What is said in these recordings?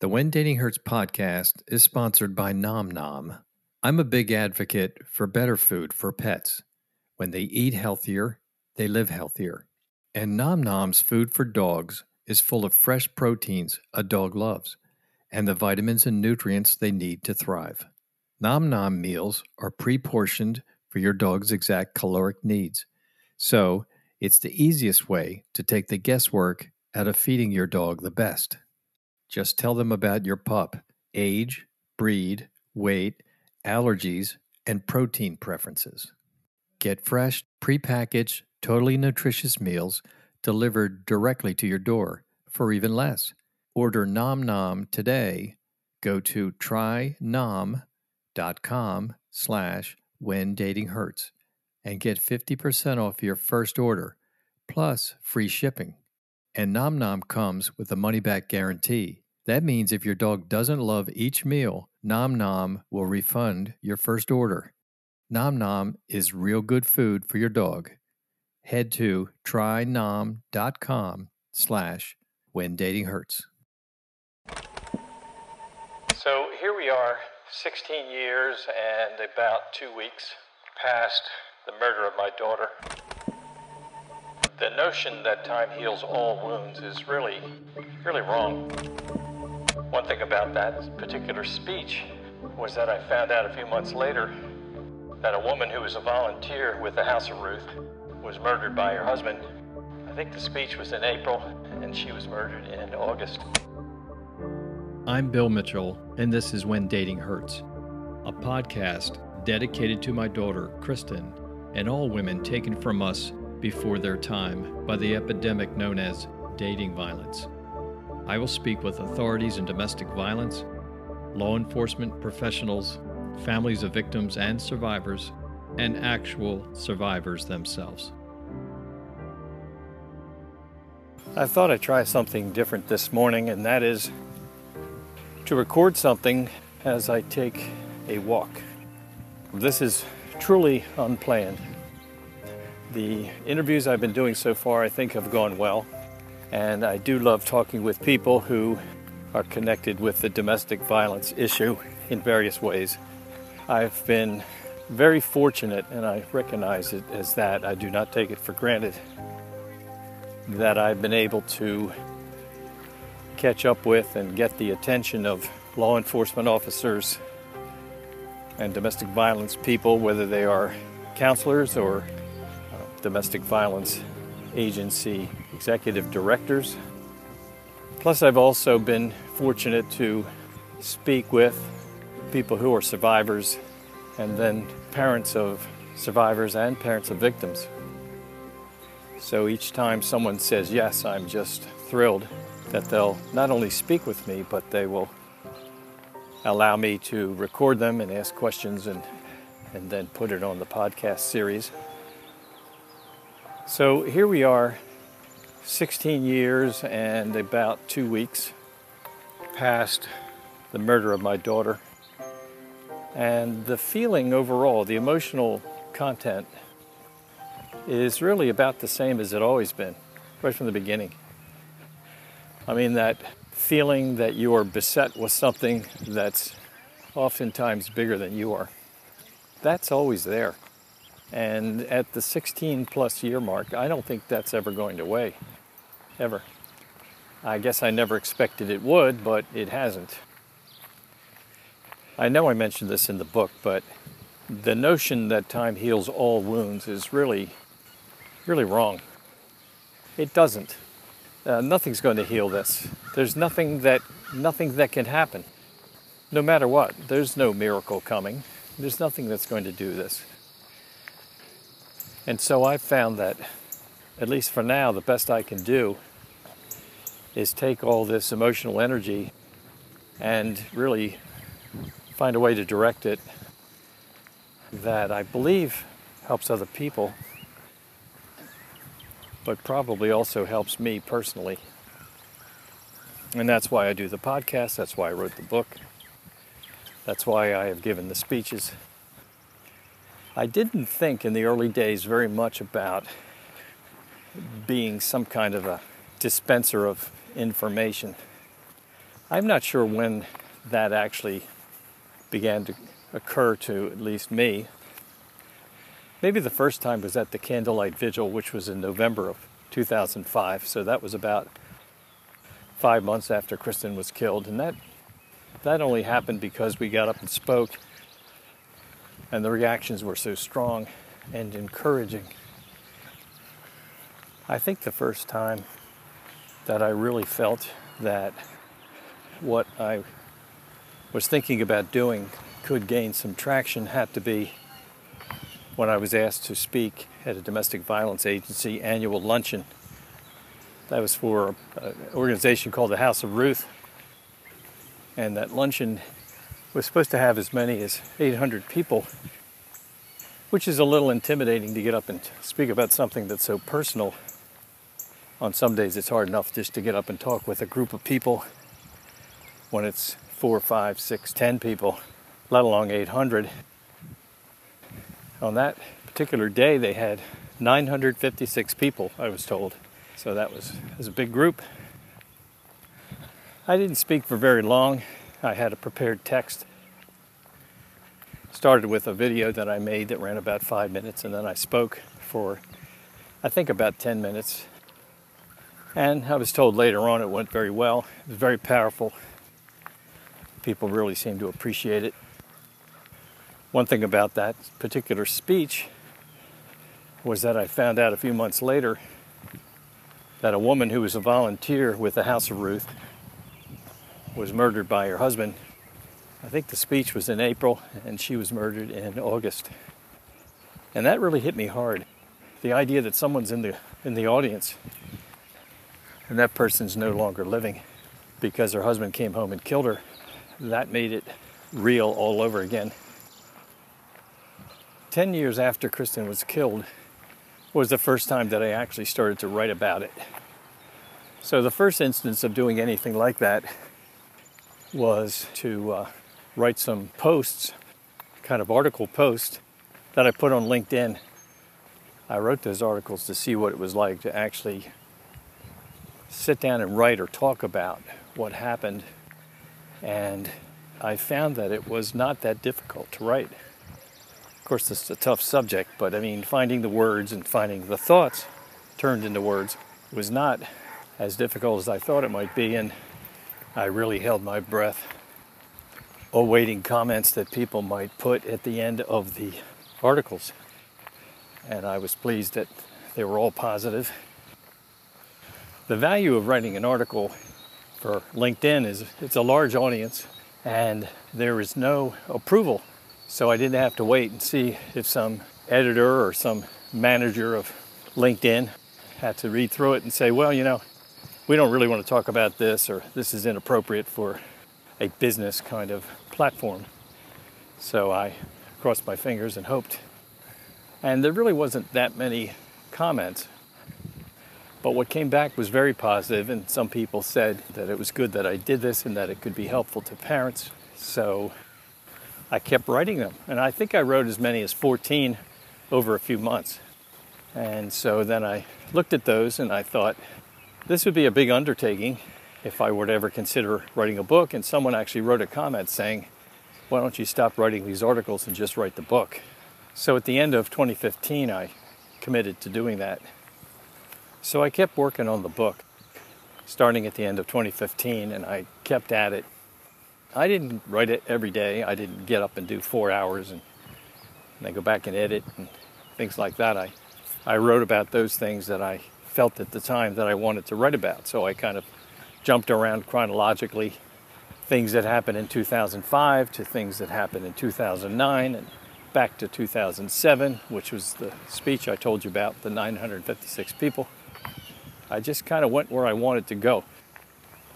The When Dating Hurts podcast is sponsored by Nom Nom. I'm a big advocate for better food for pets. When they eat healthier, they live healthier. And Nom Nom's food for dogs is full of fresh proteins a dog loves and the vitamins and nutrients they need to thrive. Nom Nom meals are pre portioned for your dog's exact caloric needs. So, it's the easiest way to take the guesswork out of feeding your dog the best. Just tell them about your pup, age, breed, weight, allergies, and protein preferences. Get fresh, prepackaged, totally nutritious meals delivered directly to your door for even less. Order Nom Nom today. Go to trynom.com slash when dating hurts and get 50% off your first order plus free shipping. And Nom Nom comes with a money back guarantee. That means if your dog doesn't love each meal, Nom Nom will refund your first order. Nom Nom is real good food for your dog. Head to trynom.com slash when dating hurts. So here we are, 16 years and about two weeks past the murder of my daughter. The notion that time heals all wounds is really, really wrong. One thing about that particular speech was that I found out a few months later that a woman who was a volunteer with the House of Ruth was murdered by her husband. I think the speech was in April and she was murdered in August. I'm Bill Mitchell, and this is When Dating Hurts, a podcast dedicated to my daughter, Kristen, and all women taken from us before their time by the epidemic known as dating violence. I will speak with authorities in domestic violence, law enforcement professionals, families of victims and survivors, and actual survivors themselves. I thought I'd try something different this morning, and that is to record something as I take a walk. This is truly unplanned. The interviews I've been doing so far, I think, have gone well. And I do love talking with people who are connected with the domestic violence issue in various ways. I've been very fortunate, and I recognize it as that. I do not take it for granted that I've been able to catch up with and get the attention of law enforcement officers and domestic violence people, whether they are counselors or uh, domestic violence agency executive directors. Plus, I've also been fortunate to speak with people who are survivors and then parents of survivors and parents of victims. So each time someone says yes, I'm just thrilled that they'll not only speak with me, but they will allow me to record them and ask questions and, and then put it on the podcast series. So here we are, 16 years and about two weeks past the murder of my daughter. And the feeling overall, the emotional content, is really about the same as it always been, right from the beginning. I mean, that feeling that you are beset with something that's oftentimes bigger than you are, that's always there. And at the 16 plus year mark, I don't think that's ever going to away, ever. I guess I never expected it would, but it hasn't. I know I mentioned this in the book, but the notion that time heals all wounds is really, really wrong. It doesn't. Uh, nothing's going to heal this. There's nothing that nothing that can happen. No matter what, there's no miracle coming. There's nothing that's going to do this. And so I've found that, at least for now, the best I can do is take all this emotional energy and really find a way to direct it that I believe helps other people, but probably also helps me personally. And that's why I do the podcast, that's why I wrote the book, that's why I have given the speeches. I didn't think in the early days very much about being some kind of a dispenser of information. I'm not sure when that actually began to occur to at least me. Maybe the first time was at the candlelight vigil, which was in November of 2005. So that was about five months after Kristen was killed, and that that only happened because we got up and spoke, and the reactions were so strong and encouraging. I think the first time that I really felt that what I was thinking about doing could gain some traction had to be when I was asked to speak at a domestic violence agency annual luncheon. That was for an organization called the House of Ruth. And that luncheon was supposed to have as many as 800 people, which is a little intimidating to get up and speak about something that's so personal. On some days, it's hard enough just to get up and talk with a group of people when it's four, five, six, ten people, let alone 800. On that particular day, they had 956 people, I was told. So that was, was a big group. I didn't speak for very long. I had a prepared text. Started with a video that I made that ran about five minutes, and then I spoke for, I think, about 10 minutes. And I was told later on it went very well. It was very powerful. People really seemed to appreciate it. One thing about that particular speech was that I found out a few months later that a woman who was a volunteer with the House of Ruth was murdered by her husband. I think the speech was in April and she was murdered in August. And that really hit me hard. The idea that someone's in the in the audience and that person's no longer living because her husband came home and killed her that made it real all over again. 10 years after Kristen was killed was the first time that I actually started to write about it. So, the first instance of doing anything like that was to uh, write some posts, kind of article posts, that I put on LinkedIn. I wrote those articles to see what it was like to actually sit down and write or talk about what happened and I found that it was not that difficult to write. Of course, it's a tough subject, but I mean, finding the words and finding the thoughts turned into words was not as difficult as I thought it might be, and I really held my breath, awaiting comments that people might put at the end of the articles. And I was pleased that they were all positive. The value of writing an article for LinkedIn is it's a large audience and there is no approval. So I didn't have to wait and see if some editor or some manager of LinkedIn had to read through it and say, well, you know, we don't really want to talk about this or this is inappropriate for a business kind of platform. So I crossed my fingers and hoped. And there really wasn't that many comments. But what came back was very positive, and some people said that it was good that I did this and that it could be helpful to parents. So I kept writing them, and I think I wrote as many as 14 over a few months. And so then I looked at those and I thought, this would be a big undertaking if I were to ever consider writing a book. And someone actually wrote a comment saying, why don't you stop writing these articles and just write the book? So at the end of 2015, I committed to doing that. So I kept working on the book starting at the end of 2015 and I kept at it. I didn't write it every day. I didn't get up and do four hours and, then go back and edit and things like that. I, I wrote about those things that I felt at the time that I wanted to write about. So I kind of jumped around chronologically things that happened in 2005 to things that happened in 2009 and back to 2007, which was the speech I told you about, the 956 people. I just kind of went where I wanted to go.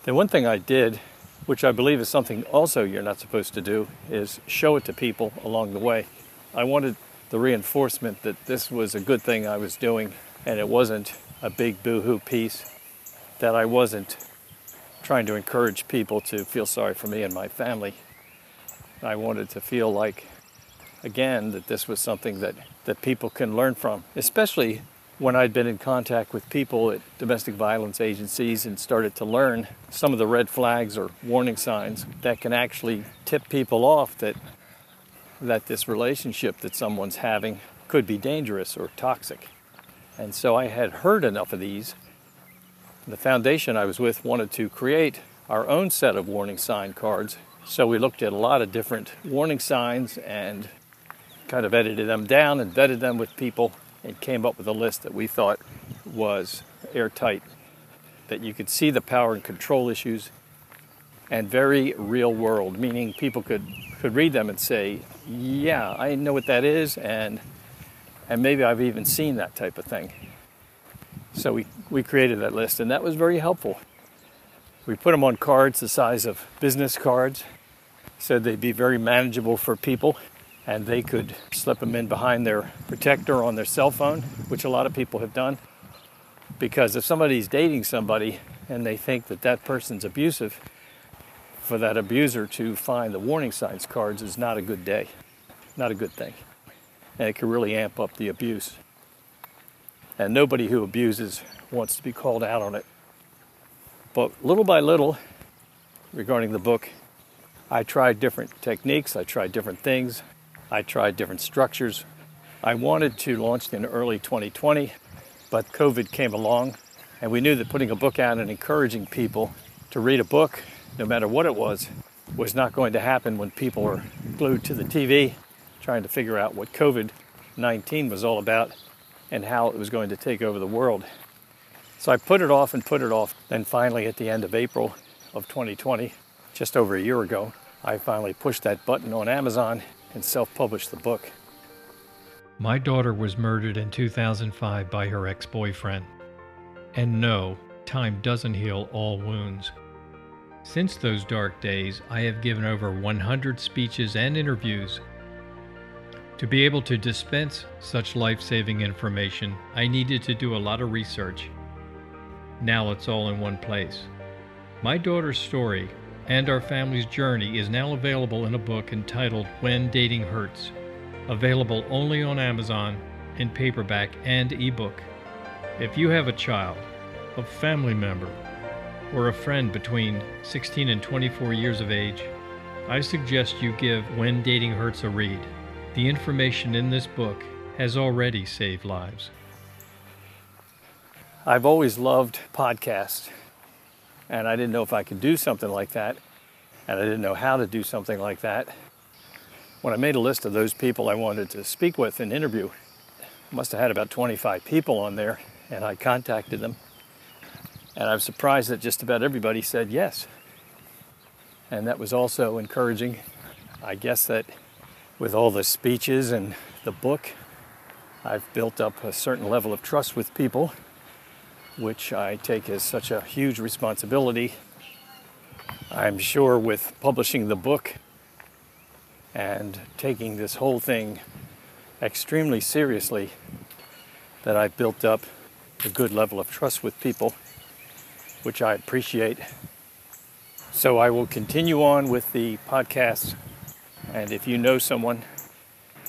The one thing I did, which I believe is something also you're not supposed to do, is show it to people along the way. I wanted the reinforcement that this was a good thing I was doing and it wasn't a big boohoo piece, that I wasn't trying to encourage people to feel sorry for me and my family. I wanted to feel like, again, that this was something that, that people can learn from, especially when I'd been in contact with people at domestic violence agencies and started to learn some of the red flags or warning signs that can actually tip people off that that this relationship that someone's having could be dangerous or toxic. And so I had heard enough of these. The foundation I was with wanted to create our own set of warning sign cards. So we looked at a lot of different warning signs and kind of edited them down and vetted them with people and came up with a list that we thought was airtight, that you could see the power and control issues and very real world, meaning people could, could read them and say, yeah, I know what that is, and, and maybe I've even seen that type of thing. So we, we created that list, and that was very helpful. We put them on cards the size of business cards, said they'd be very manageable for people, and they could slip them in behind their protector on their cell phone, which a lot of people have done. Because if somebody's dating somebody and they think that that person's abusive, for that abuser to find the warning signs cards is not a good day, not a good thing. And it can really amp up the abuse. And nobody who abuses wants to be called out on it. But little by little, regarding the book, I tried different techniques, I tried different things, I tried different structures. I wanted to launch in early 2020, but COVID came along, and we knew that putting a book out and encouraging people to read a book no matter what it was, was not going to happen when people were glued to the TV trying to figure out what COVID 19 was all about and how it was going to take over the world. So I put it off and put it off. Then finally, at the end of April of 2020, just over a year ago, I finally pushed that button on Amazon and self published the book. My daughter was murdered in 2005 by her ex boyfriend. And no, time doesn't heal all wounds. Since those dark days, I have given over 100 speeches and interviews. To be able to dispense such life saving information, I needed to do a lot of research. Now it's all in one place. My daughter's story and our family's journey is now available in a book entitled When Dating Hurts, available only on Amazon in paperback and ebook. If you have a child, a family member, or a friend between 16 and 24 years of age, I suggest you give When Dating Hurts a read. The information in this book has already saved lives. I've always loved podcasts, and I didn't know if I could do something like that, and I didn't know how to do something like that. When I made a list of those people I wanted to speak with and interview, I must have had about 25 people on there, and I contacted them and I'm surprised that just about everybody said yes. And that was also encouraging. I guess that with all the speeches and the book, I've built up a certain level of trust with people, which I take as such a huge responsibility. I'm sure with publishing the book and taking this whole thing extremely seriously, that I've built up a good level of trust with people which I appreciate. So I will continue on with the podcast. And if you know someone,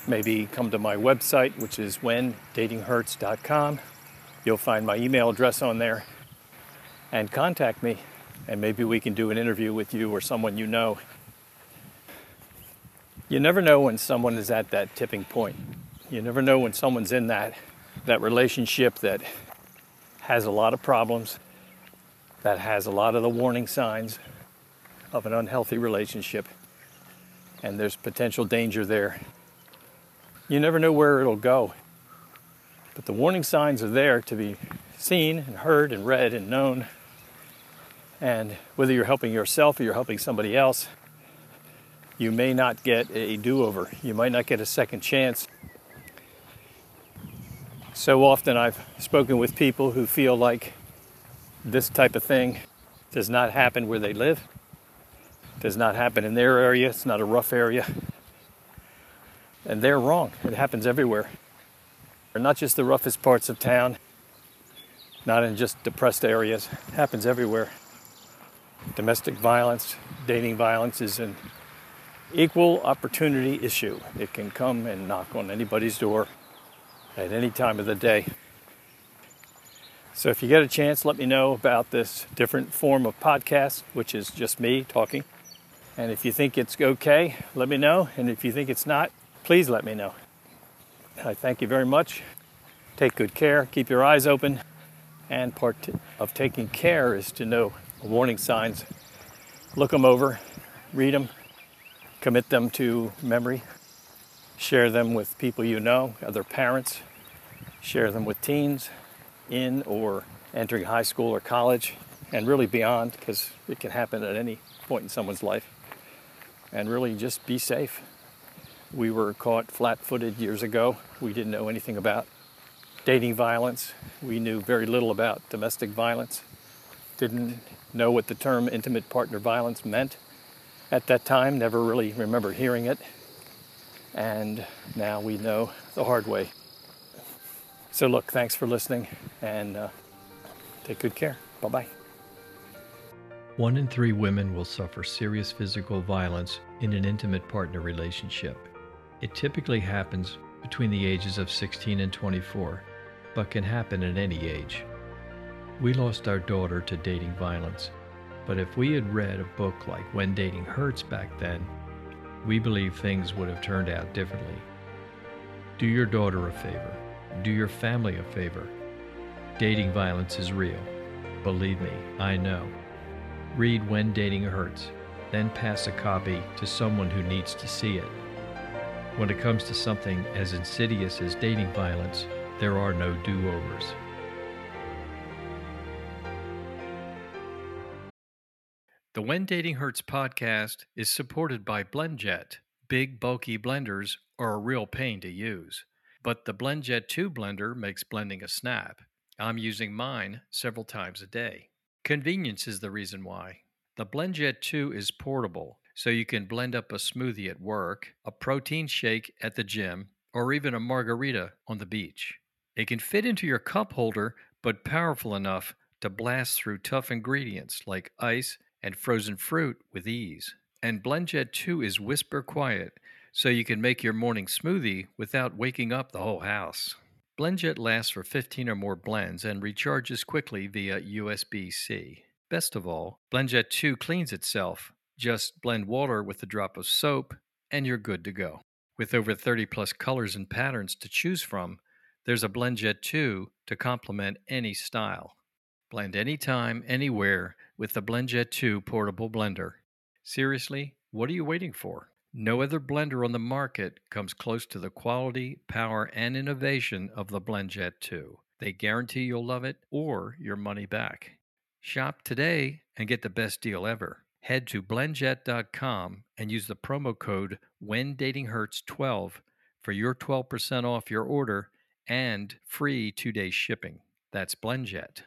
maybe come to my website, which is whendatinghurts.com. You'll find my email address on there and contact me, and maybe we can do an interview with you or someone you know. You never know when someone is at that tipping point. You never know when someone's in that, that relationship that has a lot of problems that has a lot of the warning signs of an unhealthy relationship, and there's potential danger there. You never know where it'll go, but the warning signs are there to be seen and heard and read and known. And whether you're helping yourself or you're helping somebody else, you may not get a do over. You might not get a second chance. So often I've spoken with people who feel like this type of thing does not happen where they live, does not happen in their area, it's not a rough area. And they're wrong. It happens everywhere. Not just the roughest parts of town, not in just depressed areas, it happens everywhere. Domestic violence, dating violence is an equal opportunity issue. It can come and knock on anybody's door at any time of the day. So if you get a chance, let me know about this different form of podcast, which is just me talking. And if you think it's okay, let me know. And if you think it's not, please let me know. I thank you very much. Take good care, keep your eyes open, and part of taking care is to know warning signs. Look them over, read them, commit them to memory, share them with people you know, other parents, share them with teens in or entering high school or college, and really beyond, because it can happen at any point in someone's life. And really just be safe. We were caught flat footed years ago. We didn't know anything about dating violence. We knew very little about domestic violence. Didn't know what the term intimate partner violence meant at that time, never really remember hearing it. And now we know the hard way. So, look, thanks for listening and uh, take good care. Bye bye. One in three women will suffer serious physical violence in an intimate partner relationship. It typically happens between the ages of 16 and 24, but can happen at any age. We lost our daughter to dating violence, but if we had read a book like When Dating Hurts back then, we believe things would have turned out differently. Do your daughter a favor. Do your family a favor. Dating violence is real. Believe me, I know. Read When Dating Hurts, then pass a copy to someone who needs to see it. When it comes to something as insidious as dating violence, there are no do overs. The When Dating Hurts podcast is supported by BlendJet. Big, bulky blenders are a real pain to use, but the BlendJet 2 blender makes blending a snap. I'm using mine several times a day. Convenience is the reason why. The BlendJet 2 is portable, so you can blend up a smoothie at work, a protein shake at the gym, or even a margarita on the beach. It can fit into your cup holder, but powerful enough to blast through tough ingredients like ice and frozen fruit with ease. And BlendJet 2 is whisper quiet, so you can make your morning smoothie without waking up the whole house. BlendJet lasts for 15 or more blends and recharges quickly via USB C. Best of all, BlendJet 2 cleans itself. Just blend water with a drop of soap, and you're good to go. With over 30 plus colors and patterns to choose from, there's a BlendJet 2 to complement any style. Blend anytime, anywhere with the BlendJet 2 portable blender. Seriously, what are you waiting for? No other blender on the market comes close to the quality, power, and innovation of the BlendJet 2. They guarantee you'll love it or your money back. Shop today and get the best deal ever. Head to blendjet.com and use the promo code when dating WhenDatingHurts12 for your 12% off your order and free two day shipping. That's BlendJet.